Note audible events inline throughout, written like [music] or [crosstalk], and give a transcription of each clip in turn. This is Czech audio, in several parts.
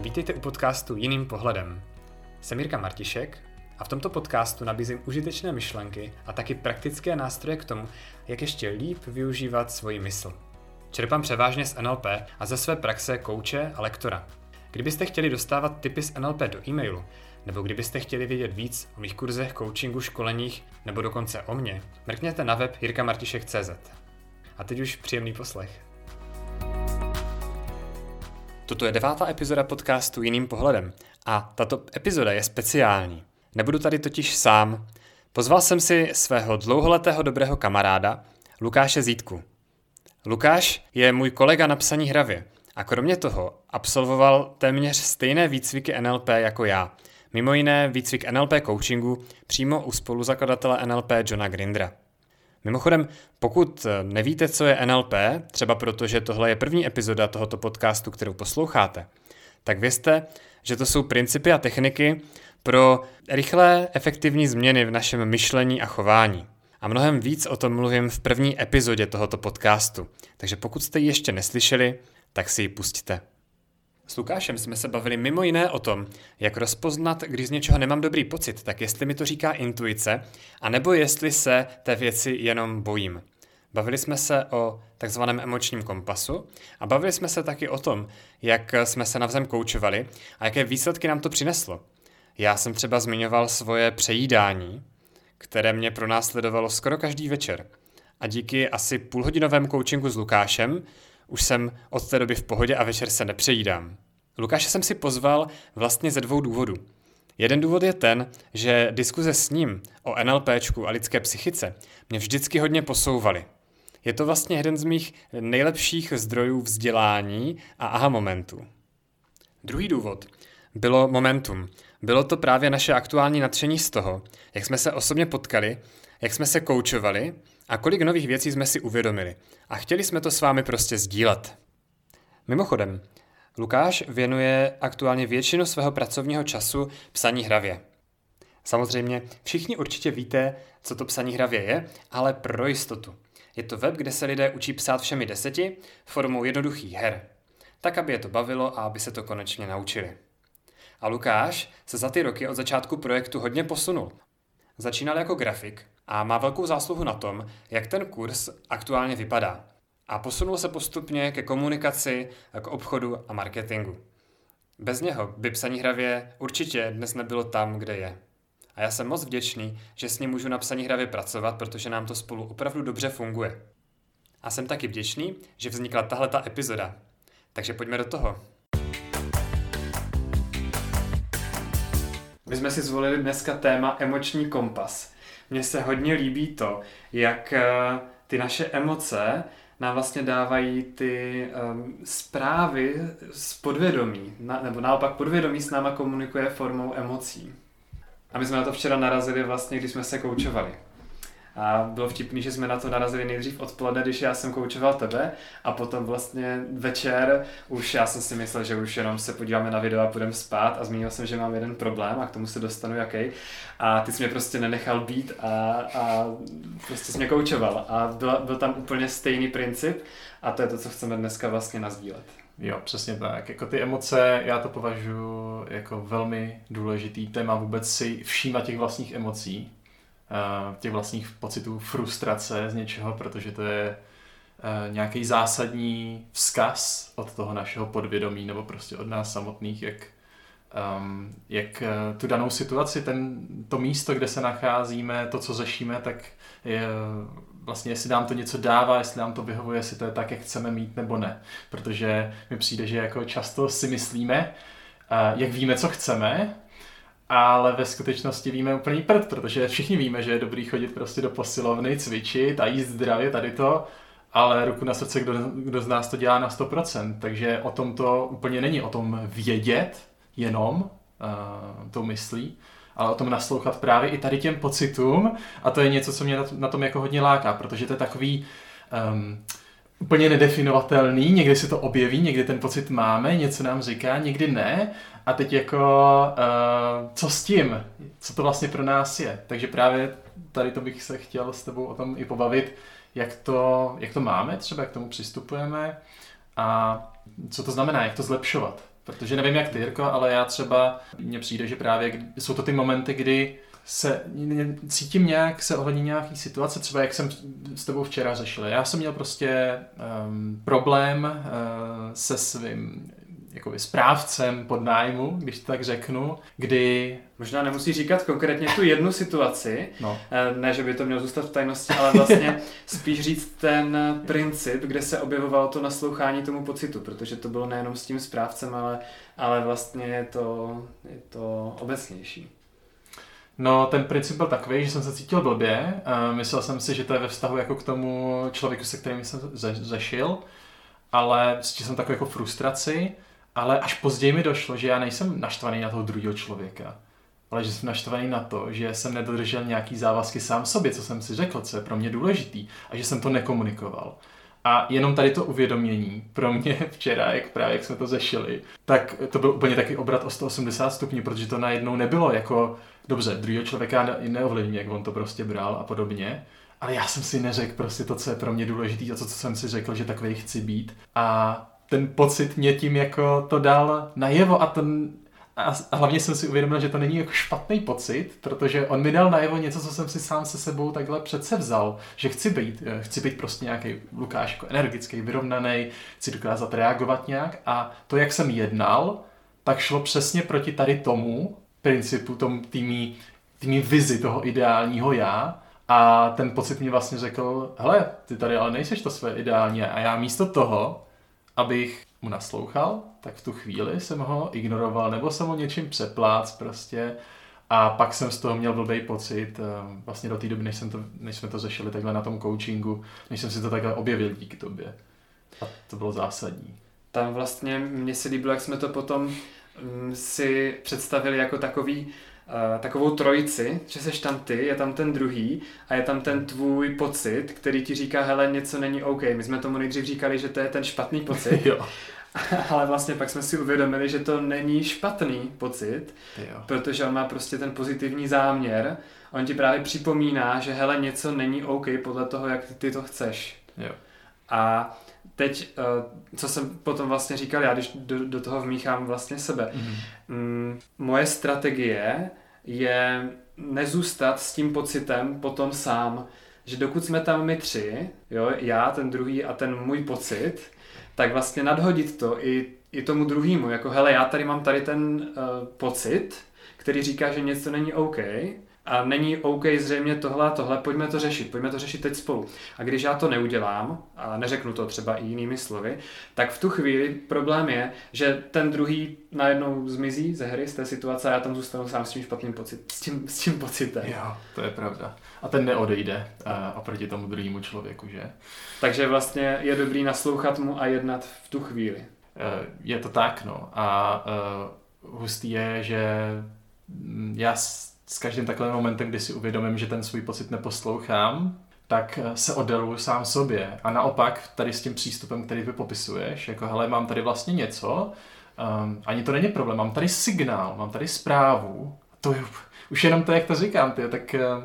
Vítejte u podcastu Jiným pohledem. Jsem Jirka Martišek a v tomto podcastu nabízím užitečné myšlenky a taky praktické nástroje k tomu, jak ještě líp využívat svoji mysl. Čerpám převážně z NLP a ze své praxe kouče a lektora. Kdybyste chtěli dostávat tipy z NLP do e-mailu, nebo kdybyste chtěli vědět víc o mých kurzech, coachingu, školeních, nebo dokonce o mně, mrkněte na web jirkamartišek.cz. A teď už příjemný poslech. Toto je devátá epizoda podcastu Jiným pohledem a tato epizoda je speciální. Nebudu tady totiž sám. Pozval jsem si svého dlouholetého dobrého kamaráda, Lukáše Zítku. Lukáš je můj kolega na psaní hravě a kromě toho absolvoval téměř stejné výcviky NLP jako já. Mimo jiné výcvik NLP coachingu přímo u spoluzakladatele NLP Johna Grindra. Mimochodem, pokud nevíte, co je NLP, třeba proto, že tohle je první epizoda tohoto podcastu, kterou posloucháte, tak vězte, že to jsou principy a techniky pro rychlé, efektivní změny v našem myšlení a chování. A mnohem víc o tom mluvím v první epizodě tohoto podcastu. Takže pokud jste ji ještě neslyšeli, tak si ji pustíte. S Lukášem jsme se bavili mimo jiné o tom, jak rozpoznat, když z něčeho nemám dobrý pocit, tak jestli mi to říká intuice, anebo jestli se té věci jenom bojím. Bavili jsme se o takzvaném emočním kompasu a bavili jsme se taky o tom, jak jsme se navzem koučovali a jaké výsledky nám to přineslo. Já jsem třeba zmiňoval svoje přejídání, které mě pronásledovalo skoro každý večer. A díky asi půlhodinovém coachingu s Lukášem už jsem od té doby v pohodě a večer se nepřejídám. Lukáše jsem si pozval vlastně ze dvou důvodů. Jeden důvod je ten, že diskuze s ním o NLPčku a lidské psychice mě vždycky hodně posouvaly. Je to vlastně jeden z mých nejlepších zdrojů vzdělání a aha momentů. Druhý důvod bylo momentum. Bylo to právě naše aktuální nadšení z toho, jak jsme se osobně potkali, jak jsme se koučovali a kolik nových věcí jsme si uvědomili. A chtěli jsme to s vámi prostě sdílet. Mimochodem, Lukáš věnuje aktuálně většinu svého pracovního času psaní hravě. Samozřejmě všichni určitě víte, co to psaní hravě je, ale pro jistotu. Je to web, kde se lidé učí psát všemi deseti formou jednoduchých her. Tak, aby je to bavilo a aby se to konečně naučili. A Lukáš se za ty roky od začátku projektu hodně posunul. Začínal jako grafik a má velkou zásluhu na tom, jak ten kurz aktuálně vypadá. A posunul se postupně ke komunikaci, k obchodu a marketingu. Bez něho by psaní hravě určitě dnes nebylo tam, kde je. A já jsem moc vděčný, že s ním můžu na psaní hravě pracovat, protože nám to spolu opravdu dobře funguje. A jsem taky vděčný, že vznikla tahle ta epizoda. Takže pojďme do toho. My jsme si zvolili dneska téma emoční kompas. Mně se hodně líbí to, jak eh, ty naše emoce nám vlastně dávají ty um, zprávy z podvědomí, na, nebo naopak podvědomí s náma komunikuje formou emocí. A my jsme na to včera narazili vlastně, když jsme se koučovali. A bylo vtipný, že jsme na to narazili nejdřív odpoledne, když já jsem koučoval tebe a potom vlastně večer už já jsem si myslel, že už jenom se podíváme na video a půjdeme spát a zmínil jsem, že mám jeden problém a k tomu se dostanu jaký. A ty jsi mě prostě nenechal být a, a prostě jsi mě koučoval a byl, byl tam úplně stejný princip a to je to, co chceme dneska vlastně nazdílet. Jo, přesně tak. Jako ty emoce, já to považuji jako velmi důležitý téma vůbec si všímat těch vlastních emocí, těch vlastních pocitů frustrace z něčeho, protože to je eh, nějaký zásadní vzkaz od toho našeho podvědomí nebo prostě od nás samotných, jak, um, jak eh, tu danou situaci, ten, to místo, kde se nacházíme, to, co řešíme, tak je vlastně, jestli nám to něco dává, jestli nám to vyhovuje, jestli to je tak, jak chceme mít nebo ne. Protože mi přijde, že jako často si myslíme, jak víme, co chceme, ale ve skutečnosti víme úplný prd, protože všichni víme, že je dobrý chodit prostě do posilovny, cvičit a jíst zdravě, tady to, ale ruku na srdce, kdo, kdo z nás to dělá na 100%, takže o tom to úplně není, o tom vědět jenom uh, to myslí, ale o tom naslouchat právě i tady těm pocitům. A to je něco, co mě na, na tom jako hodně láká, protože to je takový um, úplně nedefinovatelný, někdy se to objeví, někdy ten pocit máme, něco nám říká, někdy ne a teď jako, uh, co s tím? Co to vlastně pro nás je? Takže právě tady to bych se chtěl s tebou o tom i pobavit, jak to, jak to máme, třeba jak k tomu přistupujeme a co to znamená, jak to zlepšovat Protože nevím jak ty, Jirko, ale já třeba, mně přijde, že právě jsou to ty momenty, kdy se cítím nějak, se ohledně nějaký situace, třeba jak jsem s tebou včera řešil. Já jsem měl prostě um, problém uh, se svým jakoby správcem pod nájmu, když to tak řeknu, kdy... Možná nemusí říkat konkrétně tu jednu situaci, no. Eh, ne, že by to mělo zůstat v tajnosti, ale vlastně [laughs] spíš říct ten princip, kde se objevovalo to naslouchání tomu pocitu, protože to bylo nejenom s tím správcem, ale, ale vlastně je to, je to obecnější. No, ten princip byl takový, že jsem se cítil blbě. Myslel jsem si, že to je ve vztahu jako k tomu člověku, se kterým jsem řešil, ale cítil jsem takovou jako frustraci, ale až později mi došlo, že já nejsem naštvaný na toho druhého člověka, ale že jsem naštvaný na to, že jsem nedodržel nějaký závazky sám sobě, co jsem si řekl, co je pro mě důležitý a že jsem to nekomunikoval. A jenom tady to uvědomění pro mě [laughs] včera, jak právě jak jsme to zešili, tak to byl úplně taky obrat o 180 stupňů, protože to najednou nebylo jako, dobře, druhého člověka neovlivní, jak on to prostě bral a podobně, ale já jsem si neřekl prostě to, co je pro mě důležité a to, co jsem si řekl, že takový chci být. A ten pocit mě tím jako to dal najevo a ten a hlavně jsem si uvědomil, že to není jako špatný pocit, protože on mi dal najevo něco, co jsem si sám se sebou takhle přece vzal, že chci být, eh, chci být prostě nějaký Lukáš jako energický, vyrovnaný, chci dokázat reagovat nějak. A to, jak jsem jednal, tak šlo přesně proti tady tomu principu, tom týmí, týmí vizi toho ideálního já. A ten pocit mě vlastně řekl, hele, ty tady ale nejseš to své ideální a já místo toho, abych mu naslouchal, tak v tu chvíli jsem ho ignoroval, nebo jsem ho něčím přeplác prostě a pak jsem z toho měl blbý pocit, eh, vlastně do té doby, než, jsem to, než jsme to řešili takhle na tom coachingu, než jsem si to takhle objevil díky tobě. A to bylo zásadní. Tam vlastně mně se líbilo, jak jsme to potom mm, si představili jako takový Uh, takovou trojici, že seš tam ty, je tam ten druhý a je tam ten tvůj pocit, který ti říká, hele, něco není OK. My jsme tomu nejdřív říkali, že to je ten špatný pocit. [laughs] jo. [laughs] Ale vlastně pak jsme si uvědomili, že to není špatný pocit, jo. protože on má prostě ten pozitivní záměr. On ti právě připomíná, že hele, něco není OK podle toho, jak ty to chceš. Jo. A teď, eh, co jsem potom vlastně říkal já, když do, do toho vmíchám vlastně sebe. Mm-hmm. Moje strategie je nezůstat s tím pocitem potom sám, že dokud jsme tam my tři, jo, já, ten druhý a ten můj pocit, tak vlastně nadhodit to i, i tomu druhému, jako hele, já tady mám tady ten uh, pocit, který říká, že něco není OK, a není OK zřejmě tohle a tohle, pojďme to řešit, pojďme to řešit teď spolu. A když já to neudělám, a neřeknu to třeba i jinými slovy, tak v tu chvíli problém je, že ten druhý najednou zmizí ze hry, z té situace a já tam zůstanu sám s tím špatným pocit, s tím, s tím pocitem. Jo, to je pravda. A ten neodejde uh, oproti tomu druhému člověku, že? Takže vlastně je dobrý naslouchat mu a jednat v tu chvíli. Uh, je to tak, no. A uh, hustý je, že já s každým takovým momentem, kdy si uvědomím, že ten svůj pocit neposlouchám, tak eh, se oddaluju sám sobě. A naopak tady s tím přístupem, který ty popisuješ, jako hele, mám tady vlastně něco, um, ani to není problém, mám tady signál, mám tady zprávu, to je, [laughs] už jenom to, jak to říkám, ty, tak uh,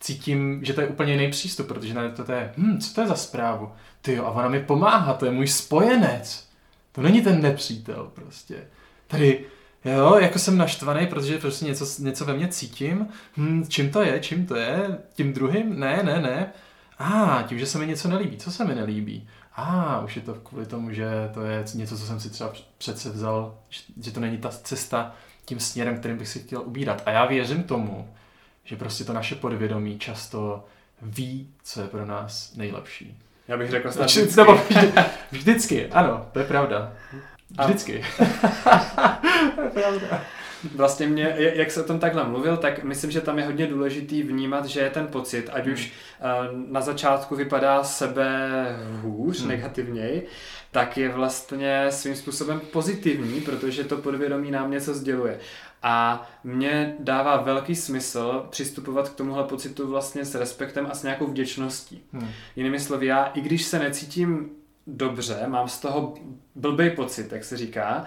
cítím, že to je úplně jiný přístup, protože na to, to je, hm, co to je za zprávu? Ty jo, a ona mi pomáhá, to je můj spojenec. To není ten nepřítel prostě. Tady Jo, jako jsem naštvaný, protože prostě něco, něco ve mně cítím. Hm, čím to je, čím to je? Tím druhým? Ne, ne, ne. A, ah, tím, že se mi něco nelíbí. Co se mi nelíbí? A, ah, už je to kvůli tomu, že to je něco, co jsem si třeba přece vzal, že to není ta cesta tím směrem, kterým bych si chtěl ubírat. A já věřím tomu, že prostě to naše podvědomí často ví, co je pro nás nejlepší. Já bych řekl snad vždycky. vždycky. vždycky, ano, to je pravda. Vždycky. pravda. [laughs] Vlastně mě, jak se o tom takhle mluvil, tak myslím, že tam je hodně důležitý vnímat, že je ten pocit, ať už uh, na začátku vypadá sebe hůř, hmm. negativněji, tak je vlastně svým způsobem pozitivní, protože to podvědomí nám něco sděluje. A mně dává velký smysl přistupovat k tomuhle pocitu vlastně s respektem a s nějakou vděčností. Hmm. Jinými slovy, já i když se necítím dobře, mám z toho blbý pocit, jak se říká,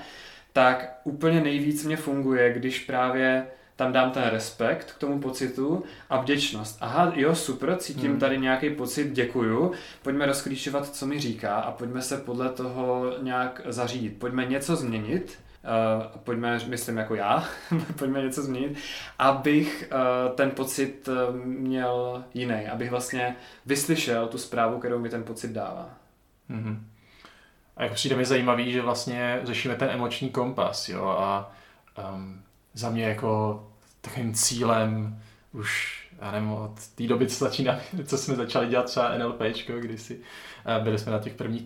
tak úplně nejvíc mě funguje, když právě tam dám ten respekt k tomu pocitu a vděčnost. Aha, jo, super, cítím hmm. tady nějaký pocit, děkuju, pojďme rozklíčovat, co mi říká a pojďme se podle toho nějak zařídit. Pojďme něco změnit, uh, pojďme, myslím jako já, [laughs] pojďme něco změnit, abych uh, ten pocit uh, měl jiný, abych vlastně vyslyšel tu zprávu, kterou mi ten pocit dává. Mm-hmm. A jako přijde mi zajímavý, že vlastně řešíme ten emoční kompas, jo, a um, za mě jako takovým cílem už já nevím, od té doby, co, začíná, co jsme začali dělat třeba NLPčko, kdysi byli jsme na těch prvních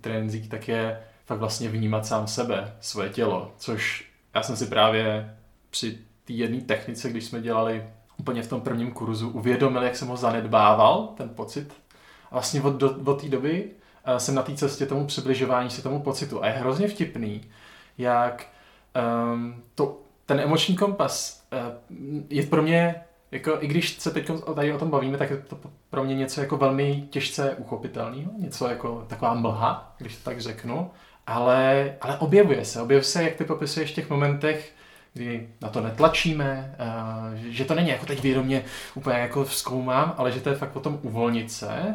trenzích, tak je fakt vlastně vnímat sám sebe, svoje tělo, což já jsem si právě při té jedné technice, když jsme dělali úplně v tom prvním kurzu, uvědomil, jak jsem ho zanedbával, ten pocit. A vlastně od, do, od té doby jsem na té cestě tomu přibližování se tomu pocitu. A je hrozně vtipný, jak um, to, ten emoční kompas uh, je pro mě jako, i když se teď tady o tom bavíme, tak je to pro mě něco jako velmi těžce uchopitelného, něco jako taková mlha, když to tak řeknu, ale, ale objevuje se, objevuje se, jak ty popisuješ v těch momentech, kdy na to netlačíme, uh, že to není jako teď vědomě úplně jako zkoumám, ale že to je fakt o tom uvolnit se,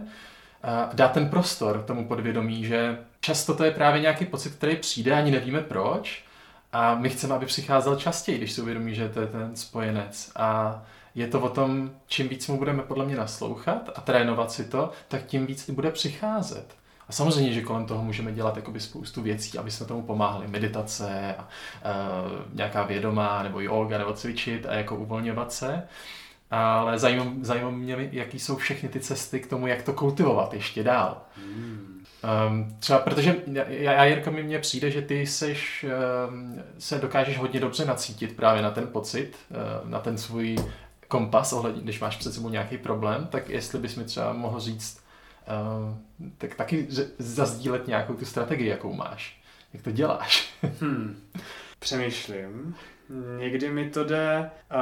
dát ten prostor tomu podvědomí, že často to je právě nějaký pocit, který přijde, ani nevíme proč, a my chceme, aby přicházel častěji, když si uvědomí, že to je ten spojenec. A je to o tom, čím víc mu budeme podle mě naslouchat a trénovat si to, tak tím víc bude přicházet. A samozřejmě, že kolem toho můžeme dělat jakoby spoustu věcí, aby jsme tomu pomáhali. Meditace, a, a, nějaká vědomá, nebo yoga, nebo cvičit a jako uvolňovat se. Ale zajímá, mě, jaký jsou všechny ty cesty k tomu, jak to kultivovat ještě dál. Hmm. Um, třeba protože já, Jirka, mi mně přijde, že ty seš, um, se dokážeš hodně dobře nacítit právě na ten pocit, uh, na ten svůj kompas, ohledně, když máš před sebou nějaký problém, tak jestli bys mi třeba mohl říct, uh, tak taky zazdílet nějakou tu strategii, jakou máš. Jak to děláš? hmm. Přemýšlím. Někdy mi to jde uh,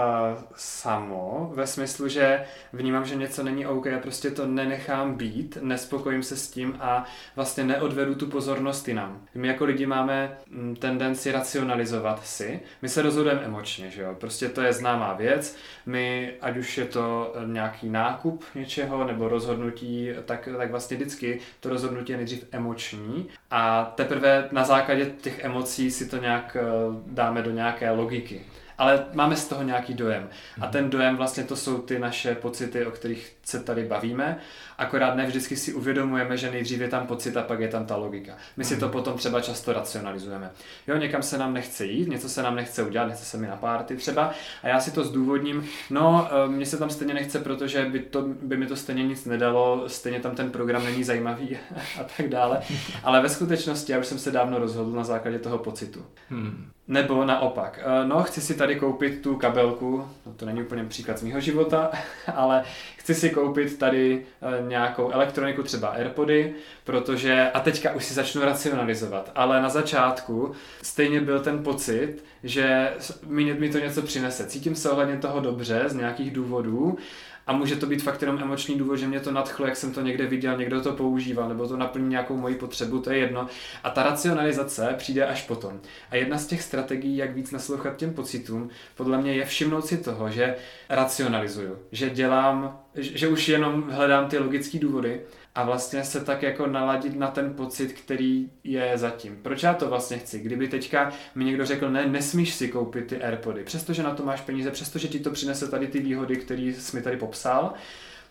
samo, ve smyslu, že vnímám, že něco není OK a prostě to nenechám být, nespokojím se s tím a vlastně neodvedu tu pozornost jinam. My jako lidi máme mm, tendenci racionalizovat si. My se rozhodujeme emočně, že jo? Prostě to je známá věc. My, ať už je to nějaký nákup něčeho nebo rozhodnutí, tak, tak vlastně vždycky to rozhodnutí je nejdřív emoční a teprve na základě těch emocí si to nějak eh, dáme do nějaké logiky logiky. Ale máme z toho nějaký dojem. A ten dojem vlastně to jsou ty naše pocity, o kterých se tady bavíme akorát ne vždycky si uvědomujeme, že nejdřív je tam pocit a pak je tam ta logika. My si to mhm. potom třeba často racionalizujeme. Jo, někam se nám nechce jít, něco se nám nechce udělat, nechce se mi na párty třeba a já si to zdůvodním, no, eh, mně se tam stejně nechce, protože by, to, by mi to stejně nic nedalo, stejně tam ten program není zajímavý [laughs] a tak dále. [laughs] Ale ve skutečnosti já už jsem se dávno rozhodl na základě toho pocitu. Hmm. Nebo naopak, eh, no chci si tady koupit tu kabelku, no to není úplně příklad z mého života, [laughs] ale chci si koupit tady eh, nějakou elektroniku, třeba Airpody, protože, a teďka už si začnu racionalizovat, ale na začátku stejně byl ten pocit, že mi, mi to něco přinese. Cítím se ohledně toho dobře z nějakých důvodů a může to být fakt jenom emoční důvod, že mě to nadchlo, jak jsem to někde viděl, někdo to používal, nebo to naplní nějakou moji potřebu, to je jedno. A ta racionalizace přijde až potom. A jedna z těch strategií, jak víc naslouchat těm pocitům, podle mě je všimnout si toho, že racionalizuju, že dělám, že už jenom hledám ty logické důvody a vlastně se tak jako naladit na ten pocit, který je zatím. Proč já to vlastně chci? Kdyby teďka mi někdo řekl, ne, nesmíš si koupit ty Airpody, přestože na to máš peníze, přestože ti to přinese tady ty výhody, které jsi mi tady popsal,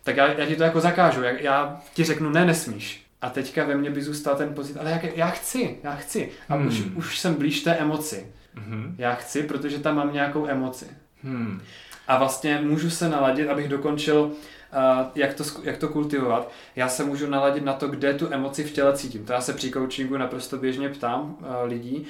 tak já, já ti to jako zakážu, já, já ti řeknu, ne, nesmíš. A teďka ve mně by zůstal ten pocit, ale jak, já chci, já chci. A hmm. už, už jsem blíž té emoci. Hmm. Já chci, protože tam mám nějakou emoci. Hmm. A vlastně můžu se naladit, abych dokončil jak to, jak to kultivovat, já se můžu naladit na to, kde tu emoci v těle cítím. To já se při coachingu naprosto běžně ptám lidí.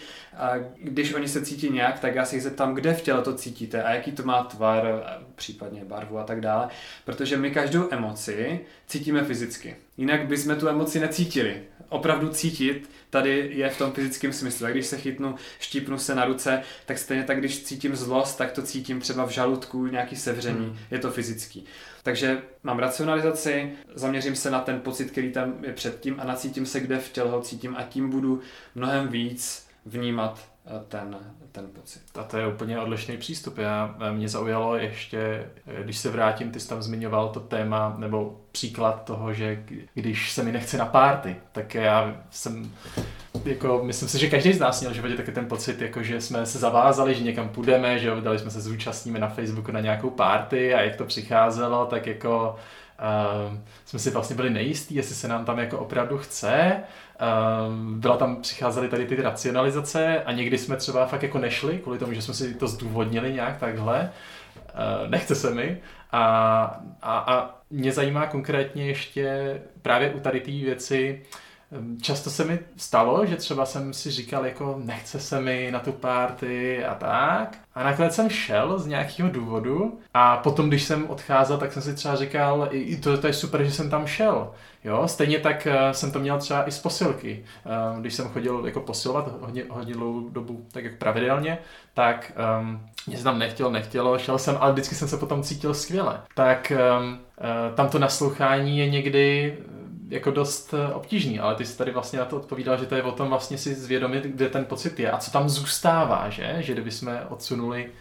Když oni se cítí nějak, tak já se jich zeptám, kde v těle to cítíte a jaký to má tvar, případně barvu a tak dále. Protože my každou emoci cítíme fyzicky. Jinak bychom tu emoci necítili. Opravdu cítit tady je v tom fyzickém smyslu. A když se chytnu, štípnu se na ruce, tak stejně tak, když cítím zlost, tak to cítím třeba v žaludku, nějaký sevření, hmm. je to fyzický. Takže mám racionalizaci, zaměřím se na ten pocit, který tam je předtím a nacítím se, kde v těle ho cítím a tím budu mnohem víc vnímat eh, ten, ten pocit. A to je úplně odlišný přístup. Já, eh, mě zaujalo ještě, eh, když se vrátím, ty jsi tam zmiňoval to téma, nebo příklad toho, že když se mi nechce na párty, tak já jsem jako, myslím si, že každý z nás měl v životě taky ten pocit, jako, že jsme se zavázali, že někam půjdeme, že jo, dali jsme se zúčastníme na Facebooku na nějakou party a jak to přicházelo, tak jako uh, jsme si vlastně byli nejistí, jestli se nám tam jako opravdu chce. Uh, byla tam, přicházely tady ty racionalizace a někdy jsme třeba fakt jako nešli, kvůli tomu, že jsme si to zdůvodnili nějak takhle. Uh, nechce se mi. A, a, a mě zajímá konkrétně ještě právě u tady té věci, Ehm, často se mi stalo, že třeba jsem si říkal, jako nechce se mi na tu party a tak. A nakonec jsem šel z nějakého důvodu a potom, když jsem odcházel, tak jsem si třeba říkal, i to, to je super, že jsem tam šel. Jo, stejně tak uh, jsem to měl třeba i z posilky. Když jsem chodil jako posilovat hodně, hodně dlouhou dobu, tak jak pravidelně, tak um, mě se tam nechtělo, nechtělo, šel jsem, ale vždycky jsem se potom cítil skvěle. Tak um, tam to naslouchání je někdy jako dost eh, obtížný, ale ty jsi tady vlastně na to odpovídal, že to je o tom vlastně si zvědomit, kde ten pocit je a co tam zůstává, že? Že kdyby jsme odsunuli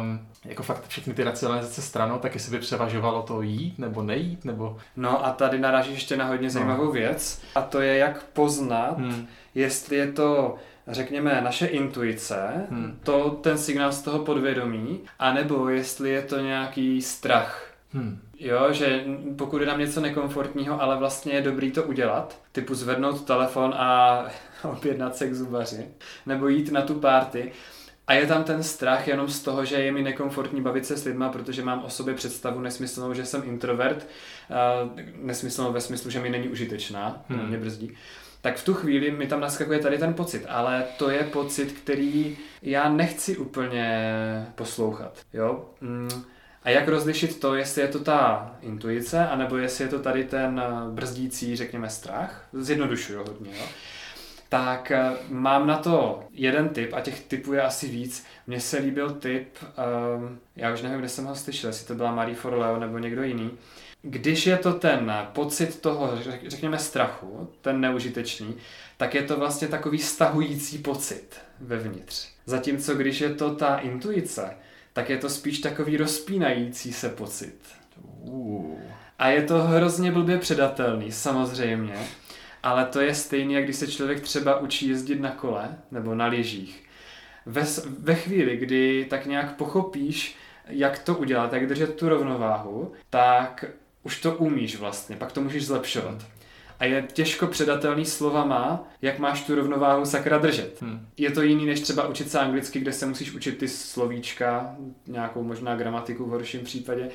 um, jako fakt všechny ty racionalizace stranou, tak jestli by převažovalo to jít nebo nejít, nebo... No a tady narážíš ještě na hodně no. zajímavou no. věc a to je jak poznat, hmm. jestli je to řekněme, naše intuice, hmm. to ten signál z toho podvědomí, anebo jestli je to nějaký strach. Hmm. Jo, že pokud je nám něco nekomfortního, ale vlastně je dobrý to udělat, typu zvednout telefon a [laughs] objednat se k zubaři, nebo jít na tu párty, a je tam ten strach jenom z toho, že je mi nekomfortní bavit se s lidma, protože mám o sobě představu nesmyslnou, že jsem introvert, nesmyslnou ve smyslu, že mi není užitečná, hmm. mě brzdí. Tak v tu chvíli mi tam naskakuje tady ten pocit, ale to je pocit, který já nechci úplně poslouchat. Jo? Mm a jak rozlišit to, jestli je to ta intuice, anebo jestli je to tady ten eh, brzdící, řekněme, strach? Zjednodušuju hodně, jo? Tak eh, mám na to jeden tip a těch typů je asi víc. Mně se líbil tip, um, já už nevím, kde jsem ho slyšel, jestli to byla Marie Forleo nebo někdo jiný. Když je to ten pocit toho, řekněme, strachu, ten neužitečný, tak je to vlastně takový stahující pocit vevnitř. Zatímco když je to ta intuice, tak je to spíš takový rozpínající se pocit. A je to hrozně blbě předatelný, samozřejmě, ale to je stejné, jak když se člověk třeba učí jezdit na kole nebo na lyžích. Ve, ve chvíli, kdy tak nějak pochopíš, jak to udělat, jak držet tu rovnováhu, tak už to umíš vlastně, pak to můžeš zlepšovat a je těžko předatelný slovama, jak máš tu rovnováhu sakra držet. Hmm. Je to jiný, než třeba učit se anglicky, kde se musíš učit ty slovíčka, nějakou možná gramatiku v horším případě.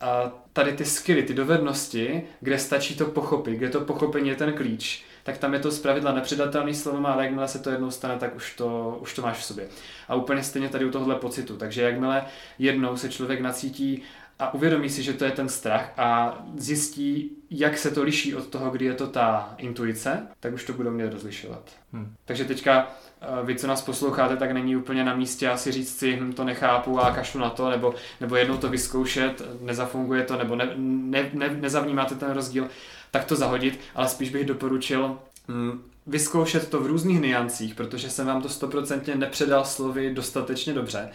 A tady ty skilly, ty dovednosti, kde stačí to pochopit, kde to pochopení je ten klíč, tak tam je to zpravidla nepředatelný slovama, ale jakmile se to jednou stane, tak už to, už to máš v sobě. A úplně stejně tady u tohohle pocitu. Takže jakmile jednou se člověk nacítí a uvědomí si, že to je ten strach a zjistí, jak se to liší od toho, kdy je to ta intuice, tak už to budou mět rozlišovat. Hmm. Takže teďka eh, vy, co nás posloucháte, tak není úplně na místě asi říct si, hm, to nechápu a kašlu na to, nebo, nebo jednou to vyzkoušet, nezafunguje to, nebo ne, ne, ne, nezavnímáte ten rozdíl, tak to zahodit, ale spíš bych doporučil hm, vyzkoušet to v různých niancích, protože jsem vám to stoprocentně nepředal slovy dostatečně dobře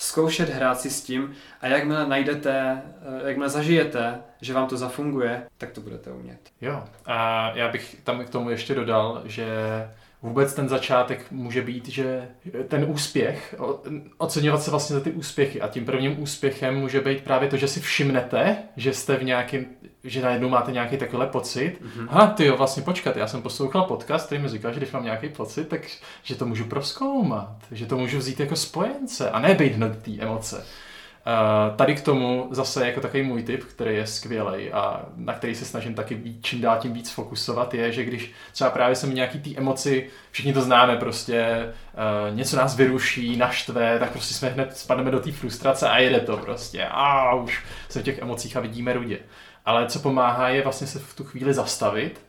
zkoušet hrát si s tím a jakmile najdete, eh, jakmile zažijete, že vám to zafunguje, tak to budete umět. Jo, a já bych tam k tomu ještě dodal, že vůbec ten začátek může být, že ten úspěch, oceňovat se vlastně za ty úspěchy a tím prvním úspěchem může být právě to, že si všimnete, že jste v nějakém, že najednou máte nějaký takovýhle pocit. Mm-hmm. Ha, ty jo, vlastně počkat, já jsem poslouchal podcast, který mi říkal, že když mám nějaký pocit, tak že to můžu proskoumat, že to můžu vzít jako spojence a ne být hned té emoce. Uh, tady k tomu zase jako takový můj tip, který je skvělý a na který se snažím taky čím dál tím víc fokusovat, je, že když třeba právě se mi nějaký ty emoci, všichni to známe prostě, uh, něco nás vyruší, naštve, tak prostě jsme hned spadneme do té frustrace a jede to prostě. A už se v těch emocích a vidíme rudě. Ale co pomáhá je vlastně se v tu chvíli zastavit,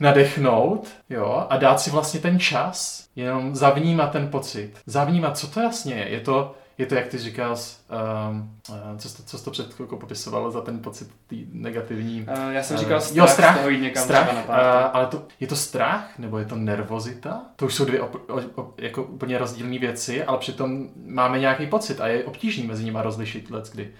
nadechnout jo, a dát si vlastně ten čas, jenom zavnímat ten pocit. Zavnímat, co to jasně je. Je to, je to, jak ty říkal, um, co, jsi to, co jsi to před chvilkou popisoval za ten pocit tý negativní... Uh, já jsem říkal uh, strach, jo, strach, toho jít někam strach, na uh, ale to, je to strach, nebo je to nervozita? To už jsou dvě op, op, op, jako úplně rozdílné věci, ale přitom máme nějaký pocit a je obtížný mezi nimi rozlišit let kdy.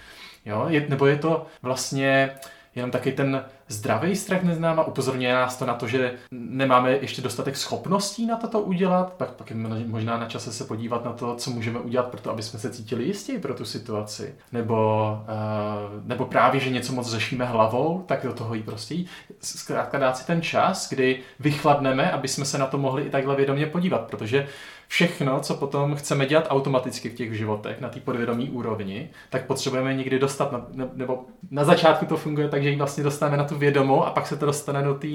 Jo? Je, nebo je to vlastně jenom taky ten zdravý strach neznáma, upozorňuje nás to na to, že nemáme ještě dostatek schopností na toto udělat, pak, pak je možná na čase se podívat na to, co můžeme udělat pro to, aby jsme se cítili jistí pro tu situaci. Nebo, uh, nebo právě, že něco moc řešíme hlavou, tak do toho jí prostě. Zkrátka dát si ten čas, kdy vychladneme, aby jsme se na to mohli i takhle vědomě podívat, protože všechno, co potom chceme dělat automaticky v těch životech, na té podvědomí úrovni, tak potřebujeme někdy dostat, na, nebo na začátku to funguje tak, že ji vlastně dostaneme na tu vědomou a pak se to dostane do té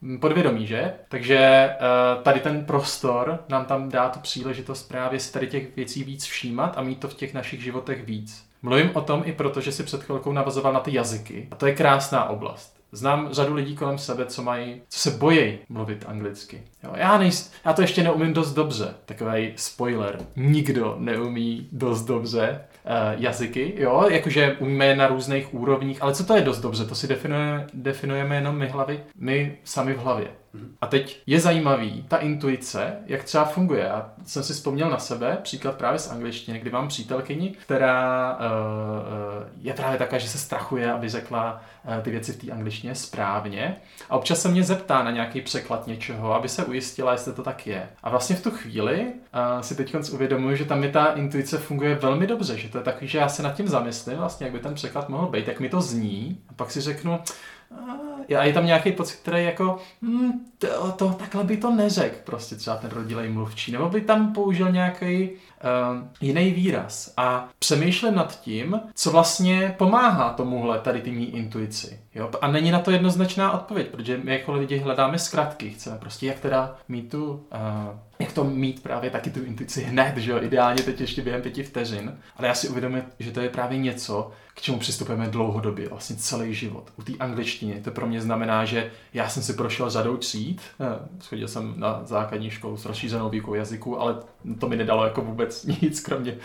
mm, podvědomí, že? Takže eh, tady ten prostor nám tam dá tu příležitost právě si tady těch věcí víc všímat a mít to v těch našich životech víc. Mluvím o tom i proto, že si před chvilkou navazoval na ty jazyky. A to je krásná oblast. Znám řadu lidí kolem sebe, co mají, co se bojí mluvit anglicky. Jo, já, nejs, já to ještě neumím dost dobře. Takový spoiler. Nikdo neumí dost dobře uh, jazyky, jo, jakože umíme je na různých úrovních, ale co to je dost dobře, to si definuje, definujeme jenom my hlavy, my sami v hlavě. Mhm. A teď je zajímavý ta intuice, jak třeba funguje. Já jsem si vzpomněl na sebe, příklad právě z angličtiny, kdy mám přítelkyni, která uh, je právě taková, že se strachuje, aby řekla uh, ty věci v té angličtině správně. A občas se mě zeptá na nějaký překlad něčeho, aby se ujistila, jestli to tak je. A vlastně v tu chvíli uh, si teď uvědomuji, že tam mi ta intuice funguje velmi dobře, že to je takový, že já se nad tím zamyslím, vlastně, jak by ten překlad mohl být, jak mi to zní, a pak si řeknu, a je tam nějaký pocit, který jako, hm, to, to, takhle by to neřekl, prostě třeba ten rodilej mluvčí, nebo by tam použil nějaký uh, jiný výraz. A přemýšlím nad tím, co vlastně pomáhá tomuhle tady ty mý intuici. Jo? A není na to jednoznačná odpověď, protože my jako lidi hledáme zkratky, chceme prostě jak teda mít tu, uh, jak to mít právě taky tu intuici hned, že jo, ideálně teď ještě během pěti vteřin, ale já si uvědomuji, že to je právě něco, k čemu přistupujeme dlouhodobě, vlastně celý život. U té angličtiny to pro mě znamená, že já jsem si prošel řadou tříd, eh, schodil jsem na základní školu s rozšířenou výukou jazyku, ale to mi nedalo jako vůbec [laughs] nic, kromě,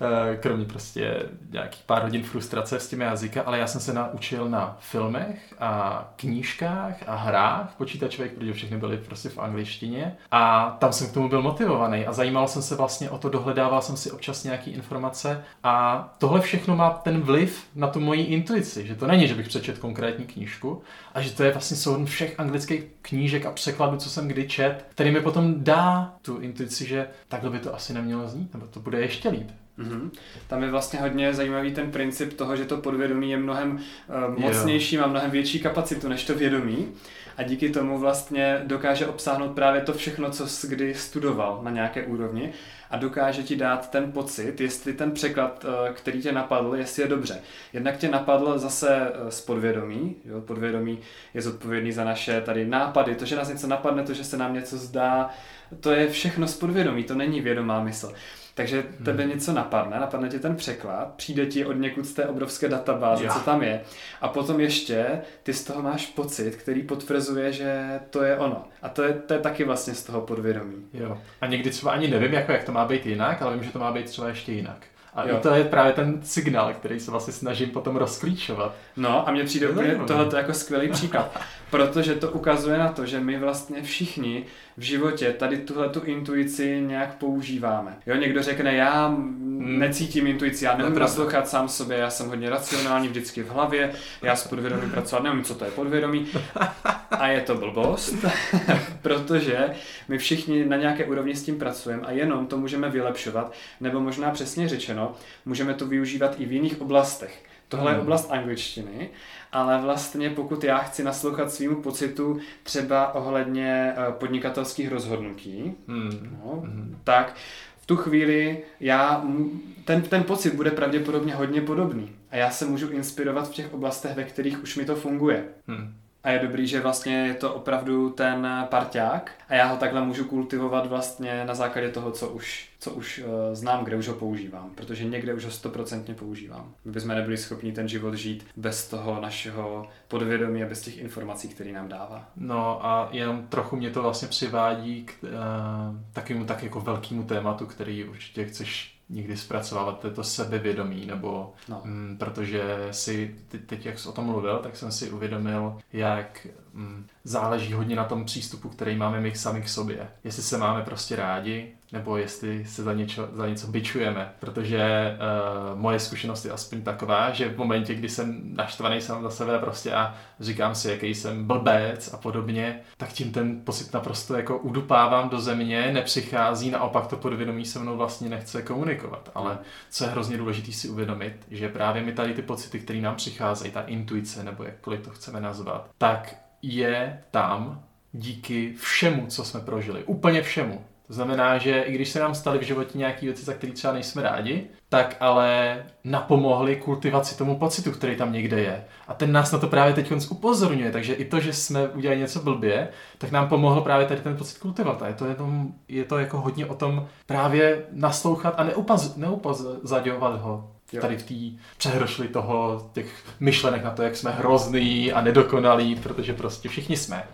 eh, kromě prostě nějakých pár hodin frustrace s těmi jazyka, ale já jsem se naučil na filmech a knížkách a hrách počítačových, protože všechny byly prostě v angličtině. A tam jsem k tomu byl motivovaný a zajímal jsem se vlastně o to, dohledával jsem si občas nějaké informace a tohle všechno má ten vliv na tu moji intuici, že to není, že bych přečet konkrétní knížku a že to je vlastně souhrn všech anglických knížek a překladů, co jsem kdy čet, který mi potom dá tu intuici, že takhle by to asi nemělo znít, nebo to bude ještě líp. Mm-hmm. Tam je vlastně hodně zajímavý ten princip toho, že to podvědomí je mnohem uh, mocnější, má mnohem větší kapacitu než to vědomí a díky tomu vlastně dokáže obsáhnout právě to všechno, co jsi kdy studoval na nějaké úrovni a dokáže ti dát ten pocit, jestli ten překlad, uh, který tě napadl, jestli je dobře. Jednak tě napadl zase uh, z podvědomí, jo? podvědomí je zodpovědný za naše tady nápady, to, že nás něco napadne, to, že se nám něco zdá, to je všechno z podvědomí, to není vědomá mysl. Takže tebe hmm. něco napadne, napadne ti ten překlad, přijde ti od někud z té obrovské databáze, jo. co tam je, a potom ještě ty z toho máš pocit, který potvrzuje, že to je ono. A to je, to je taky vlastně z toho podvědomí. Jo. A někdy třeba ani nevím, jako jak to má být jinak, ale vím, že to má být třeba ještě jinak. A jo. to je právě ten signál, který se vlastně snažím potom rozklíčovat. No a mně přijde úplně tohle jako skvělý příklad, [laughs] protože to ukazuje na to, že my vlastně všichni v životě tady tuhle tu intuici nějak používáme. Jo, někdo řekne, já hmm. necítím intuici, já nemůžu naslouchat sám sobě, já jsem hodně racionální vždycky v hlavě, já s podvědomím pracovat nevím, co to je podvědomí. A je to blbost, [laughs] protože my všichni na nějaké úrovni s tím pracujeme a jenom to můžeme vylepšovat, nebo možná přesně řečeno, můžeme to využívat i v jiných oblastech. Tohle je hmm. oblast angličtiny, ale vlastně pokud já chci naslouchat svýmu pocitu třeba ohledně eh, podnikatelských rozhodnutí, hmm. No, hmm. tak v tu chvíli já, ten, ten pocit bude pravděpodobně hodně podobný. A já se můžu inspirovat v těch oblastech, ve kterých už mi to funguje. Hmm. A je dobrý, že vlastně je to opravdu ten parťák a já ho takhle můžu kultivovat vlastně na základě toho, co už, co už uh, znám, kde už ho používám, protože někde už ho stoprocentně používám. My bychom nebyli schopni ten život žít bez toho našeho podvědomí a bez těch informací, které nám dává. No a jenom trochu mě to vlastně přivádí k uh, takovému tak jako velkému tématu, který určitě chceš nikdy zpracovávat to sebevědomí, nebo no. m, mm, protože si teď, teď, jak jsi o tom mluvil, tak jsem si uvědomil, jak m, mm, záleží hodně na tom přístupu, který máme my sami k sobě. Jestli se máme prostě rádi, nebo jestli se za něco, za něco bičujeme. Protože uh, moje zkušenost je aspoň taková, že v momentě, kdy jsem naštvaný sám za sebe prostě a říkám si, jaký jsem blbec a podobně, tak tím ten pocit naprosto jako udupávám do země, nepřichází, naopak to podvědomí se mnou vlastně nechce komunikovat. Ale co je hrozně důležité si uvědomit, že právě mi tady ty pocity, které nám přicházejí, ta intuice, nebo jakkoliv to chceme nazvat, tak je tam díky všemu, co jsme prožili. Úplně všemu. To znamená, že i když se nám staly v životě nějaké věci, za které třeba nejsme rádi, tak ale napomohly kultivaci tomu pocitu, který tam někde je. A ten nás na to právě teď upozorňuje, takže i to, že jsme udělali něco blbě, tak nám pomohlo právě tady ten pocit kultivovat. A je to, jenom, je to jako hodně o tom právě naslouchat a neupaz, ho jo. tady v té přehrošli toho, těch myšlenek na to, jak jsme hrozný a nedokonalí, protože prostě všichni jsme.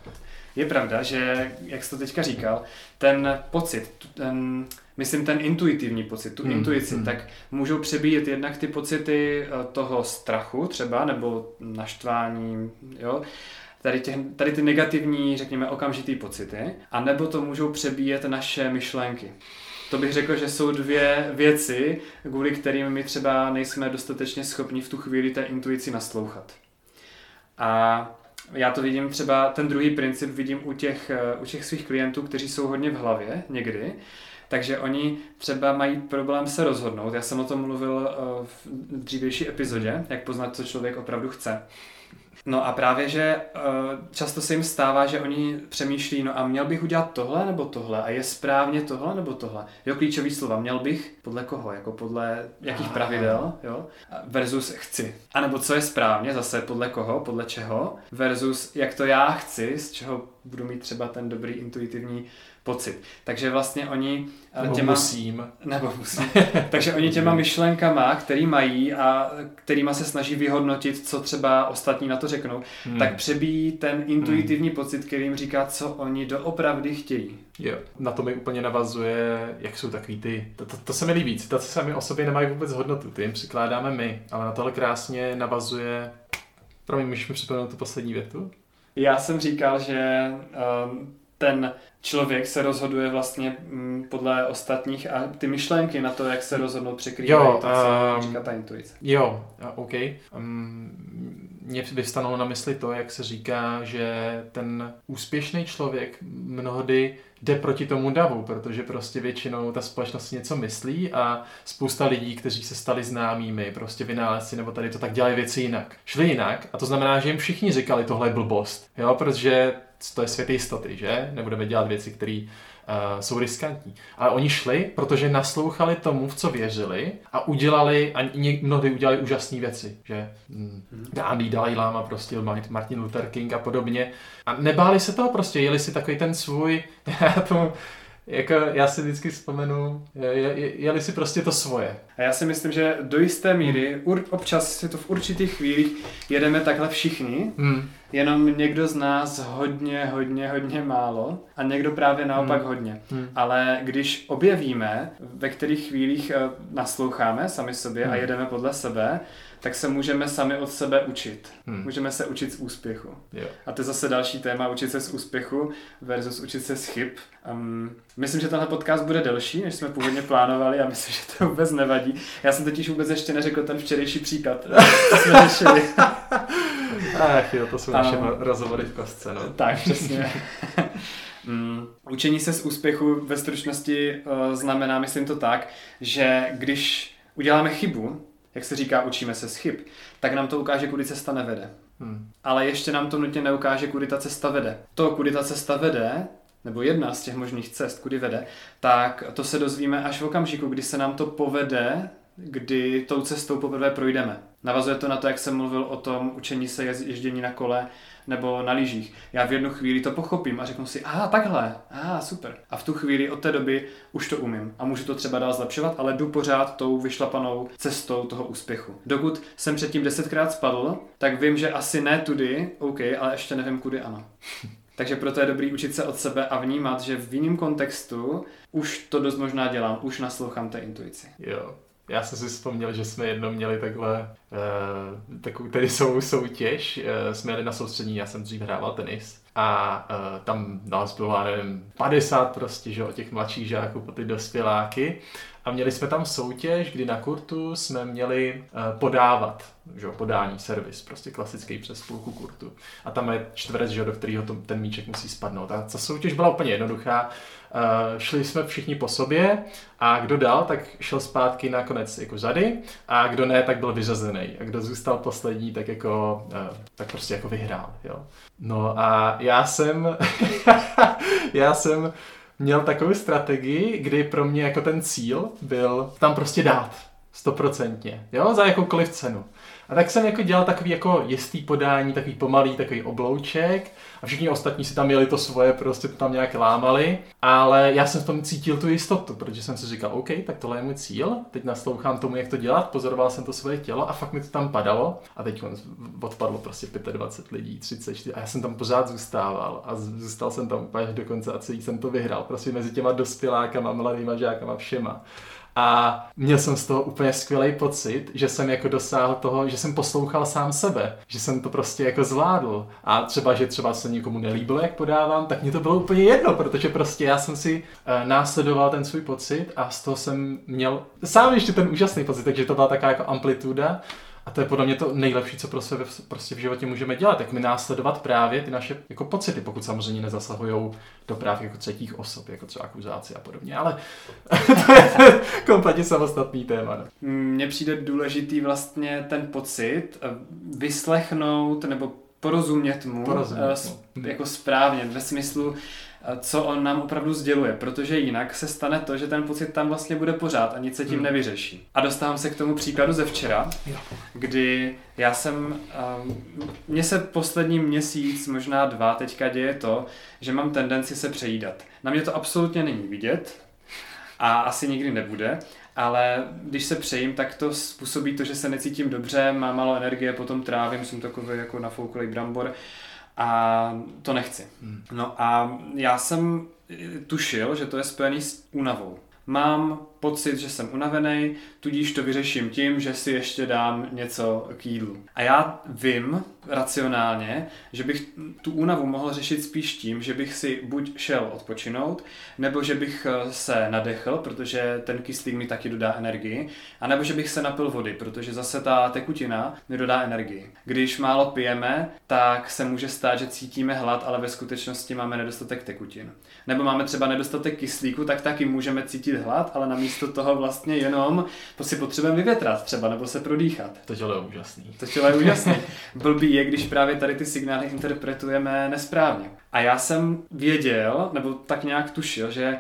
Je pravda, že, jak jsi to teďka říkal, ten pocit, ten, myslím ten intuitivní pocit, tu hmm. intuici, hmm. tak můžou přebíjet jednak ty pocity eh, toho strachu třeba, nebo naštvání, jo, tady, těch, tady ty negativní, řekněme, okamžitý pocity, a nebo to můžou přebíjet naše myšlenky. To bych řekl, že jsou dvě věci, kvůli kterým my třeba nejsme dostatečně schopni v tu chvíli té intuici naslouchat. A já to vidím třeba, ten druhý princip vidím u těch, eh, u těch svých klientů, kteří jsou hodně v hlavě někdy, takže oni třeba mají problém se rozhodnout. Já jsem o tom mluvil eh, v dřívější epizodě, jak poznat, co člověk opravdu chce. No a právě, že eh, často se jim stává, že oni přemýšlí, no a měl bych udělat tohle nebo tohle? A je správně tohle nebo tohle. Jo, klíčový slova, měl bych? Podle koho, jako podle jakých pravidel, jo, versus chci. A nebo co je správně, zase podle koho, podle čeho, versus jak to já chci, z čeho budu mít třeba ten dobrý intuitivní pocit. Takže vlastně oni eh, nebo těma... musím. Nebo musím. [laughs] Takže oni těma myšlenkama, který mají a kterýma se snaží vyhodnotit, co třeba ostatní na to řeknou, hmm. tak přebíjí ten intuitivní hmm. pocit, který jim říká, co oni doopravdy chtějí. Jo, na to mi úplně navazuje, jak jsou takový ty, to, to, to se mi líbí, citace sami o sobě nemají vůbec hodnotu, ty jim přikládáme my, ale na tohle krásně navazuje, promiň, můžeš mi připomenout tu poslední větu? Já jsem říkal, že um, ten člověk se rozhoduje vlastně mm, podle ostatních a ty myšlenky na to, jak se rozhodnout, překrývají jo, to, co um, říká ta intuice. Jo, OK. Um, mě vystanulo na mysli to, jak se říká, že ten úspěšný člověk mnohdy jde proti tomu davu, protože prostě většinou ta společnost si něco myslí a spousta lidí, kteří se stali známými, prostě vynálezci nebo tady to tak dělají věci jinak. Šli jinak a to znamená, že jim všichni říkali tohle je blbost, jo, protože to je svět jistoty, že? Nebudeme dělat věci, které uh, jsou riskantní. Ale oni šli, protože naslouchali tomu, v co věřili a udělali, a mnohdy udělali úžasné věci, že? Mm. Gandhi, Dalai Lama, prostě Martin Luther King a podobně. A nebáli se toho prostě, jeli si takový ten svůj, [laughs] já tomu, jako já si vždycky vzpomenu, jeli si prostě to svoje. A já si myslím, že do jisté míry, ur, občas si to v určitých chvílích jedeme takhle všichni, hmm. jenom někdo z nás hodně, hodně, hodně málo a někdo právě naopak hmm. hodně. Hmm. Ale když objevíme, ve kterých chvílích eh, nasloucháme sami sobě hmm. a jedeme podle sebe, tak se můžeme sami od sebe učit. Hmm. Můžeme se učit z úspěchu. Jo. A to je zase další téma, učit se z úspěchu versus učit se z chyb. Um, myslím, že tenhle podcast bude delší, než jsme původně plánovali a myslím, že to vůbec nevadí. Já jsem totiž vůbec ještě neřekl ten včerejší příklad, [laughs] co jsme řešili. Ach jo, to jsou naše um, rozhovory v kostce, no. Tak, přesně. [laughs] Um, učení se z úspěchu ve stručnosti uh, znamená, myslím to tak, že když uděláme chybu, jak se říká, učíme se z chyb, tak nám to ukáže, kudy cesta nevede. Hmm. Ale ještě nám to nutně neukáže, kudy ta cesta vede. To, kudy ta cesta vede, nebo jedna z těch možných cest, kudy vede, tak to se dozvíme až v okamžiku, kdy se nám to povede, kdy tou cestou poprvé projdeme. Navazuje to na to, jak jsem mluvil o tom učení se ježdění na kole nebo na lyžích. Já v jednu chvíli to pochopím a řeknu si, a takhle, a super. A v tu chvíli od té doby už to umím a můžu to třeba dál zlepšovat, ale jdu pořád tou vyšlapanou cestou toho úspěchu. Dokud jsem předtím desetkrát spadl, tak vím, že asi ne tudy, OK, ale ještě nevím, kudy ano. [laughs] Takže proto je dobrý učit se od sebe a vnímat, že v jiném kontextu už to dost možná dělám, už naslouchám té intuici. Jo, já jsem si vzpomněl, že jsme jednou měli takhle uh, takovou tedy sou, soutěž. Uh, jsme jeli na soustřední, já jsem dřív hrával tenis. a uh, tam nás bylo, nevím, 50 prostě, že o těch mladších žáků po ty dospěláky a měli jsme tam soutěž, kdy na kurtu jsme měli uh, podávat, že podání, servis, prostě klasický přes půlku kurtu. A tam je čtverec, že do kterého ten míček musí spadnout. A ta soutěž byla úplně jednoduchá. Uh, šli jsme všichni po sobě a kdo dal, tak šel zpátky na konec jako zady a kdo ne, tak byl vyřazený. A kdo zůstal poslední, tak jako, uh, tak prostě jako vyhrál, jo. No a já jsem, [laughs] já jsem měl takovou strategii, kdy pro mě jako ten cíl byl tam prostě dát. Stoprocentně, jo, za jakoukoliv cenu. A tak jsem jako dělal takový jako jistý podání, takový pomalý, takový oblouček a všichni ostatní si tam měli to svoje, prostě to tam nějak lámali, ale já jsem v tom cítil tu jistotu, protože jsem si říkal, OK, tak tohle je můj cíl, teď naslouchám tomu, jak to dělat, pozoroval jsem to svoje tělo a fakt mi to tam padalo a teď odpadlo prostě 25 lidí, 34 a já jsem tam pořád zůstával a zůstal jsem tam úplně do konce a celý jsem to vyhrál, prostě mezi těma dospělákama, mladýma žákama, všema. A měl jsem z toho úplně skvělý pocit, že jsem jako dosáhl toho, že jsem poslouchal sám sebe, že jsem to prostě jako zvládl. A třeba, že třeba se někomu nelíbilo, jak podávám, tak mě to bylo úplně jedno, protože prostě já jsem si uh, následoval ten svůj pocit a z toho jsem měl sám ještě ten úžasný pocit, takže to byla taková jako amplituda a to je podle mě to nejlepší, co prostě, prostě v životě můžeme dělat, jak mi následovat právě ty naše jako pocity, pokud samozřejmě nezasahují do práv jako třetích osob, jako třeba akuzáci a podobně, ale [laughs] to je [laughs] kompletně samostatný téma. Ne? No. Mně přijde důležitý vlastně ten pocit eh, vyslechnout nebo porozumět mu, porozumět mu. jako správně, ve smyslu, co on nám opravdu sděluje, protože jinak se stane to, že ten pocit tam vlastně bude pořád a nic se tím hmm. nevyřeší. A dostávám se k tomu příkladu ze včera, kdy já jsem, mně se poslední měsíc, možná dva, teďka děje to, že mám tendenci se přejídat. Na mě to absolutně není vidět a asi nikdy nebude, ale když se přejím, tak to způsobí to, že se necítím dobře, mám málo energie, potom trávím, jsem takový jako nafouklý brambor a to nechci. Hmm. No a já jsem tušil, že to je spojený s únavou. Mám pocit, že jsem unavený, tudíž to vyřeším tím, že si ještě dám něco k jídlu. A já vím racionálně, že bych tu únavu mohl řešit spíš tím, že bych si buď šel odpočinout, nebo že bych eh, se nadechl, protože ten kyslík mi taky dodá energii, a nebo že bych se napil vody, protože zase ta tekutina mi dodá energii. Když málo pijeme, tak se může stát, že cítíme hlad, ale ve skutečnosti máme nedostatek tekutin. Nebo máme třeba nedostatek kyslíku, tak taky můžeme cítit hlad, ale na místo toho vlastně jenom si potřebujeme vyvětrat třeba, nebo se prodýchat. To tělo je úžasný. To tělo je úžasný. Blbý je, když právě tady ty signály interpretujeme nesprávně. A já jsem věděl, nebo tak nějak tušil, že eh,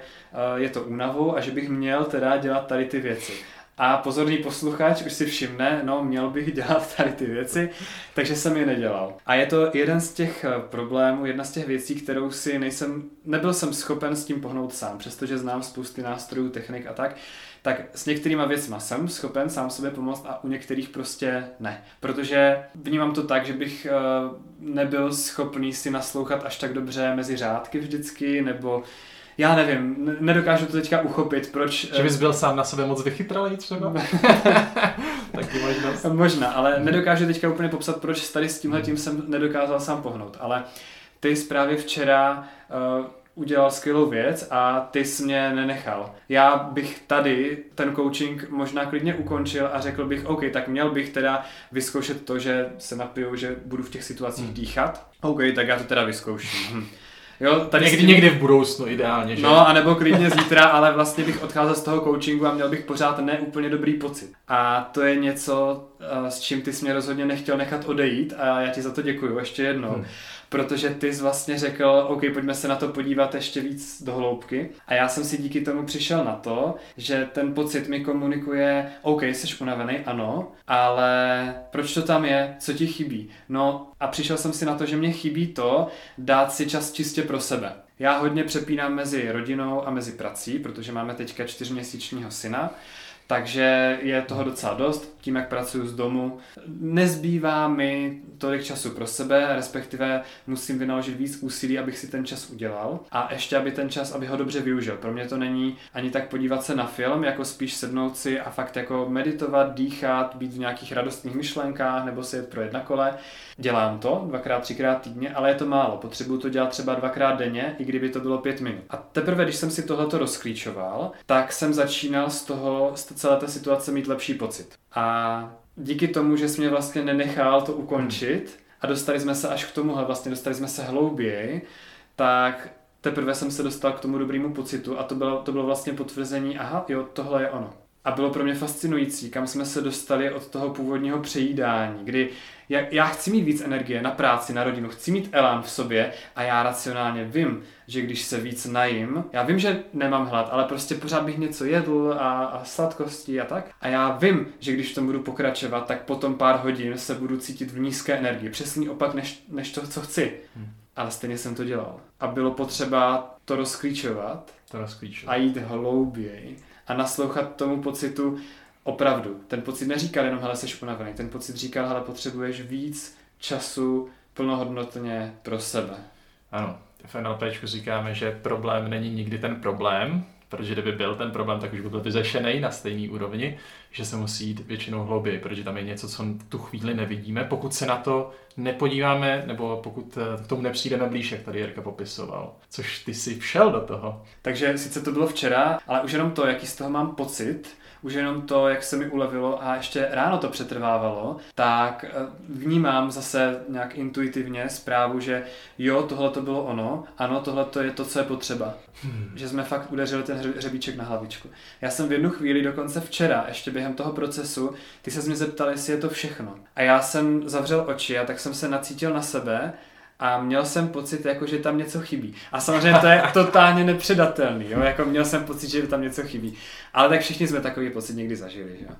je to únavou a že bych měl teda dělat tady ty věci. A pozorný posluchač už si všimne, no měl bych dělat tady ty věci, takže jsem je nedělal. A je to jeden z těch eh, problémů, jedna z těch věcí, kterou si nejsem, nebyl jsem schopen s tím pohnout sám, přestože znám spousty nástrojů, technik a tak, tak s některýma věcma jsem schopen sám sobě pomoct a u některých prostě ne. Protože vnímám to tak, že bych eh, nebyl schopný si naslouchat až tak dobře mezi řádky vždycky, nebo já nevím, nedokážu to teďka uchopit, proč... Že bys byl sám na sebe moc vychytralý třeba? [laughs] Taky možnost. Možná, ale nedokážu teďka úplně popsat, proč tady s tímhle tím jsem nedokázal sám pohnout, ale ty zprávy včera uh, udělal skvělou věc a ty jsi mě nenechal. Já bych tady ten coaching možná klidně ukončil a řekl bych, OK, tak měl bych teda vyzkoušet to, že se napiju, že budu v těch situacích hmm. dýchat. OK, tak já to teda vyzkouším. Jo, tady někdy, tím... někdy v budoucnu ideálně, že? No, anebo klidně zítra, ale vlastně bych odcházel z toho coachingu a měl bych pořád neúplně dobrý pocit. A to je něco, s čím ty jsi mě rozhodně nechtěl nechat odejít a já ti za to děkuju ještě jednou. Hmm protože ty jsi vlastně řekl, OK, pojďme se na to podívat ještě víc do hloubky. A já jsem si díky tomu přišel na to, že ten pocit mi komunikuje, OK, jsi unavený, ano, ale proč to tam je, co ti chybí? No a přišel jsem si na to, že mě chybí to dát si čas čistě pro sebe. Já hodně přepínám mezi rodinou a mezi prací, protože máme teďka čtyřměsíčního syna takže je toho docela dost, tím jak pracuji z domu. Nezbývá mi tolik času pro sebe, respektive musím vynaložit víc úsilí, abych si ten čas udělal a ještě aby ten čas, aby ho dobře využil. Pro mě to není ani tak podívat se na film, jako spíš sednout si a fakt jako meditovat, dýchat, být v nějakých radostných myšlenkách nebo se jet projet na kole. Dělám to dvakrát, třikrát týdně, ale je to málo. Potřebuju to dělat třeba dvakrát denně, i kdyby to bylo pět minut. A teprve, když jsem si tohleto rozklíčoval, tak jsem začínal z toho, z celé té situace mít lepší pocit. A díky tomu, že jsi mě vlastně nenechal to ukončit a dostali jsme se až k tomuhle, vlastně dostali jsme se hlouběji, tak teprve jsem se dostal k tomu dobrému pocitu a to bylo, to bylo vlastně potvrzení, aha, jo, tohle je ono. A bylo pro mě fascinující, kam jsme se dostali od toho původního přejídání, kdy já, já chci mít víc energie na práci, na rodinu, chci mít elán v sobě a já racionálně vím, že když se víc najím, já vím, že nemám hlad, ale prostě pořád bych něco jedl a, a sladkosti a tak. A já vím, že když v tom budu pokračovat, tak potom pár hodin se budu cítit v nízké energii. Přesný opak než, než to, co chci. Hmm. Ale stejně jsem to dělal. A bylo potřeba to rozklíčovat, to rozklíčovat. a jít hlouběji a naslouchat tomu pocitu opravdu. Ten pocit neříkal jenom, hele, jsi unavený. Ten pocit říkal, hele, potřebuješ víc času plnohodnotně pro sebe. Ano, v NLP říkáme, že problém není nikdy ten problém, protože kdyby byl ten problém, tak už by byl vyřešený na stejné úrovni, že se musí jít většinou hlouběji, protože tam je něco, co tu chvíli nevidíme, pokud se na to nepodíváme, nebo pokud eh, k tomu nepřijdeme blíž, jak tady Jirka popisoval. Což ty si všel do toho. Takže sice to bylo včera, ale už jenom to, jaký z toho mám pocit, už jenom to, jak se mi ulevilo a ještě ráno to přetrvávalo, tak eh, vnímám zase nějak intuitivně zprávu, že jo, tohle to bylo ono, ano, tohle to je to, co je potřeba. Hmm. Že jsme fakt udeřili ten hřebíček na hlavičku. Já jsem v jednu chvíli, dokonce včera, ještě během toho procesu, ty se mě zeptal, jestli je to všechno. A já jsem zavřel oči a tak jsem se nacítil na sebe a měl jsem pocit, jako, že tam něco chybí. A samozřejmě to je [laughs] totálně nepředatelný, jo? Jako měl jsem pocit, že tam něco chybí. Ale tak všichni jsme takový pocit někdy zažili. Jo?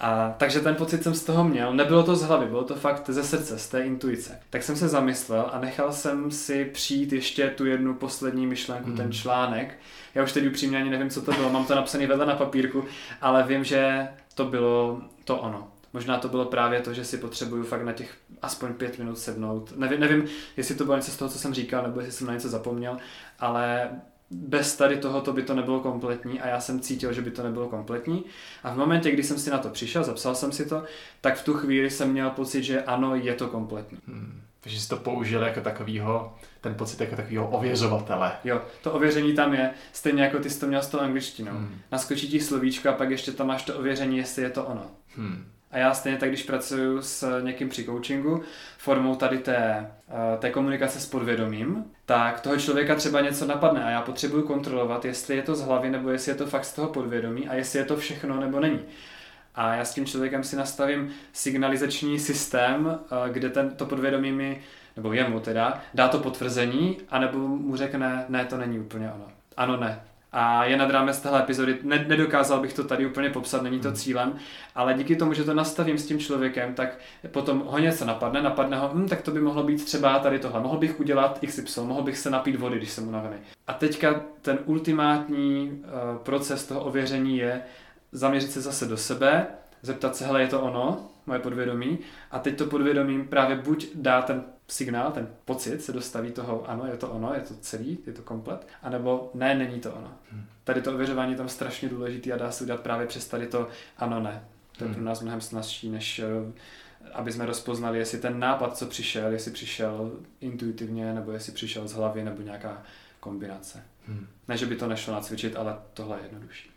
A, takže ten pocit jsem z toho měl. Nebylo to z hlavy, bylo to fakt ze srdce, z té intuice. Tak jsem se zamyslel a nechal jsem si přijít ještě tu jednu poslední myšlenku, mm. ten hmm. článek. Já už teď upřímně ani nevím, co to bylo, mám to napsané vedle na papírku, ale vím, že to bylo to ono. Možná to bylo právě to, že si potřebuju fakt na těch aspoň pět minut sednout. Nevím, nevím, jestli to bylo něco z toho, co jsem říkal, nebo jestli jsem na něco zapomněl, ale bez tady tohoto by to nebylo kompletní a já jsem cítil, že by to nebylo kompletní. A v momentě, kdy jsem si na to přišel, zapsal jsem si to, tak v tu chvíli jsem měl pocit, že ano, je to kompletní. Hmm. Takže jsi to použil jako takovýho, ten pocit jako takového ověřovatele. Jo, to ověření tam je, stejně jako ty jsi to měl s tou angličtinou. Hmm. Naskočí ti slovíčko a pak ještě tam máš to ověření, jestli je to ono. Hmm. A já stejně tak, když pracuji s někým při coachingu, formou tady té, eh, té komunikace s podvědomím, tak toho člověka třeba něco napadne a já potřebuji kontrolovat, jestli je to z hlavy nebo jestli je to fakt z toho podvědomí a jestli je to všechno nebo není. A já s tím člověkem si nastavím signalizační systém, eh, kde ten, to podvědomí mi, nebo jemu teda, dá to potvrzení, anebo mu řekne, ne, to není úplně ono. Ano, ne, a je nad rámec téhle epizody. Ne, nedokázal bych to tady úplně popsat, není to hmm. cílem, ale díky tomu, že to nastavím s tím člověkem, tak potom ho něco napadne, napadne ho, hm, tak to by mohlo být třeba tady tohle, mohl bych udělat XY, mohl bych se napít vody, když jsem unavený. A teďka ten ultimátní uh, proces toho ověření je zaměřit se zase do sebe, zeptat se, hele, je to ono, moje podvědomí, a teď to podvědomím právě buď dá ten signál, ten pocit se dostaví toho, ano, je to ono, je to celý, je to komplet, anebo ne, není to ono. Hmm. Tady to ověřování je tam strašně důležité a dá se udělat právě přes tady to ano, ne. To je hmm. pro nás mnohem snazší, než eh, aby jsme rozpoznali, jestli ten nápad, co přišel, jestli přišel intuitivně, nebo jestli přišel z hlavy, nebo nějaká kombinace. Hmm. Ne, že by to nešlo nacvičit, ale tohle je jednodušší.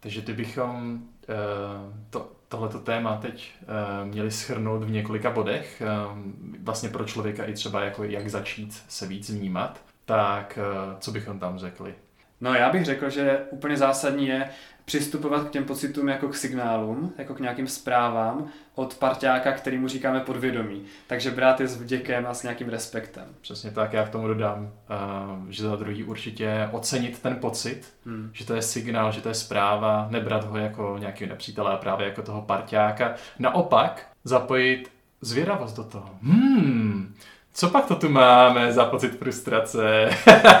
Takže kdybychom uh, to, tohleto téma teď uh, měli schrnout v několika bodech, uh, vlastně pro člověka i třeba jako jak začít se víc vnímat, tak uh, co bychom tam řekli? No já bych řekl, že úplně zásadní je přistupovat k těm pocitům jako k signálům, jako k nějakým zprávám od parťáka, který mu říkáme podvědomí. Takže brát je s vděkem a s nějakým respektem. Přesně tak, já k tomu dodám, uh, že za druhý určitě ocenit ten pocit, hmm. že to je signál, že to je zpráva, nebrat ho jako nějaký nepřítel, ale právě jako toho parťáka. Naopak zapojit zvědavost do toho. Hmm, co pak to tu máme za pocit frustrace?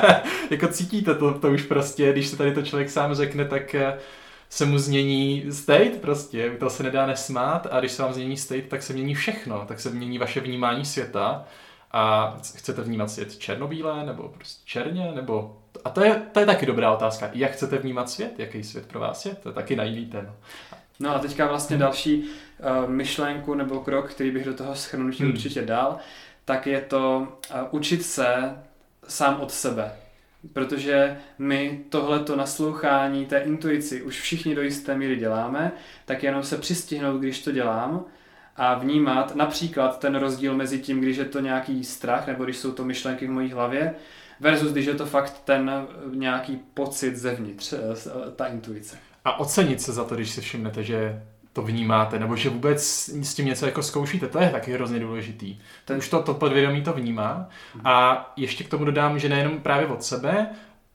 [laughs] jako cítíte to, to už prostě, když se tady to člověk sám řekne, tak eh, se mu změní state prostě, to se nedá nesmát a když se vám změní state, tak se mění všechno, tak se mění vaše vnímání světa a chcete vnímat svět černobílé nebo prostě černě, nebo... A to je, to je taky dobrá otázka. Jak chcete vnímat svět? Jaký svět pro vás je? To je taky na jiný téma. No a teďka vlastně další uh, myšlenku nebo krok, který bych do toho schrnutí hmm. určitě dal, tak je to uh, učit se sám od sebe. Protože my tohleto naslouchání té intuici už všichni do jisté míry děláme, tak jenom se přistihnout, když to dělám a vnímat například ten rozdíl mezi tím, když je to nějaký strach nebo když jsou to myšlenky v mojí hlavě, versus když je to fakt ten nějaký pocit zevnitř, eh, ta intuice. A ocenit se za to, když si všimnete, že to vnímáte, nebo že vůbec s tím něco jako zkoušíte, to je taky hrozně důležitý. Ten už to, to podvědomí to vnímá. Mhm. A ještě k tomu dodám, že nejenom právě od sebe,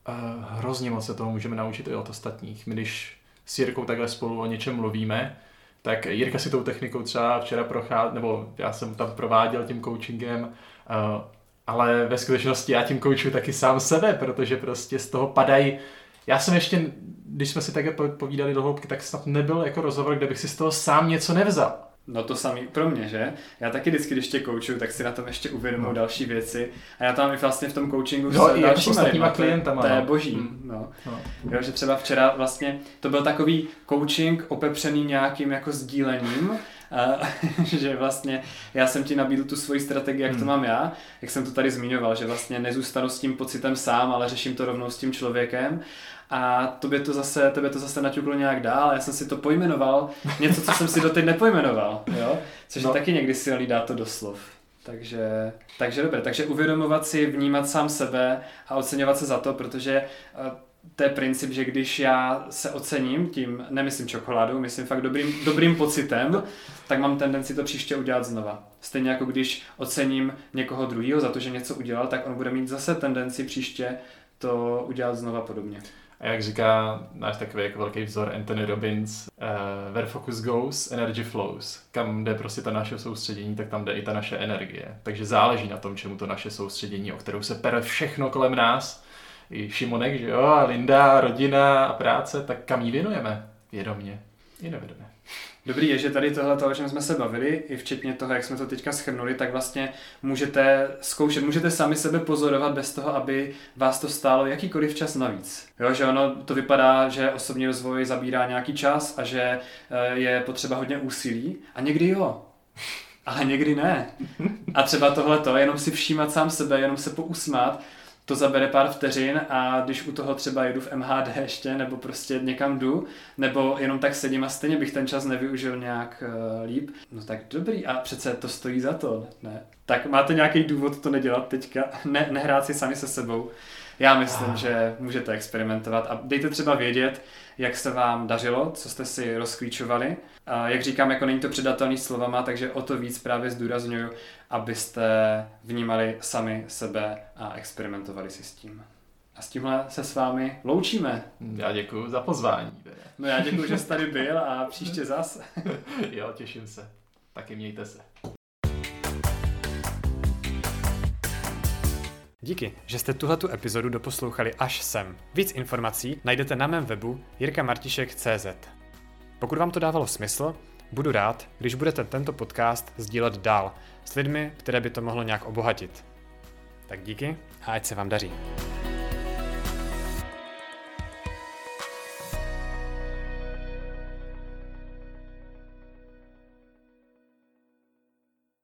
uh, hrozně moc se toho můžeme naučit i od ostatních. My když s Jirkou takhle spolu o něčem mluvíme, tak Jirka si tou technikou třeba včera procházel, nebo já jsem tam prováděl tím coachingem, uh, ale ve skutečnosti já tím koučuji taky sám sebe, protože prostě z toho padají já jsem ještě, když jsme si také povídali do hloubky, tak snad nebyl jako rozhovor, kde bych si z toho sám něco nevzal. No to samý pro mě, že? Já taky vždycky, když tě koučuju, tak si na tom ještě uvědomuji no. další věci. A já tam i vlastně v tom coachingu no, s dalšíma lidma, klientama. To je, no. boží. Hmm. No. No. Jo, že třeba včera vlastně to byl takový coaching opepřený nějakým jako sdílením, [laughs] že vlastně já jsem ti nabídl tu svoji strategii, jak hmm. to mám já, jak jsem to tady zmiňoval, že vlastně nezůstanu s tím pocitem sám, ale řeším to rovnou s tím člověkem a tobě to zase, tebe to zase naťuklo nějak dál, já jsem si to pojmenoval, něco, co jsem si doteď nepojmenoval, jo? což no. je taky někdy silný dát to do slov. Takže, takže dobré, takže uvědomovat si, vnímat sám sebe a oceňovat se za to, protože eh, to je princip, že když já se ocením, tím nemyslím čokoládou, myslím fakt dobrým, dobrým pocitem, tak mám tendenci to příště udělat znova. Stejně jako když ocením někoho druhého za to, že něco udělal, tak on bude mít zase tendenci příště to udělat znova podobně. A jak říká náš takový jako velký vzor Anthony Robbins, uh, where focus goes, energy flows. Kam jde prostě ta naše soustředění, tak tam jde i ta naše energie. Takže záleží na tom, čemu to naše soustředění, o kterou se pere všechno kolem nás, i Šimonek, že jo, a Linda, rodina a práce, tak kam ji věnujeme? Vědomě i nevědomě. Dobrý je, že tady tohle, o čem jsme se bavili, i včetně toho, jak jsme to teďka schrnuli, tak vlastně můžete zkoušet, můžete sami sebe pozorovat bez toho, aby vás to stálo jakýkoliv čas navíc. Jo, že ono to vypadá, že osobní rozvoj zabírá nějaký čas a že eh, je potřeba hodně úsilí a někdy jo, ale někdy ne. A třeba tohle to, jenom si všímat sám sebe, jenom se pousmát, to zabere pár vteřin a když u toho třeba jedu v MHD ještě, nebo prostě někam jdu, nebo jenom tak sedím a stejně bych ten čas nevyužil nějak uh, líp, no tak dobrý a přece to stojí za to, ne? Tak máte nějaký důvod to nedělat teďka, ne, nehrát si sami se sebou. Já myslím, že můžete experimentovat a dejte třeba vědět, jak se vám dařilo, co jste si rozklíčovali. A jak říkám, jako není to předatelný slovama, takže o to víc právě zdůraznuju, abyste vnímali sami sebe a experimentovali si s tím. A s tímhle se s vámi loučíme. Já děkuji za pozvání. No já děkuji, že jste tady byl a [laughs] příště zase. jo, těším se. Taky mějte se. Díky, že jste tuhletu epizodu doposlouchali až sem. Víc informací najdete na mém webu jirkamartišek.cz. Pokud vám to dávalo smysl, budu rád, když budete tento podcast sdílet dál s lidmi, které by to mohlo nějak obohatit. Tak díky a ať se vám daří.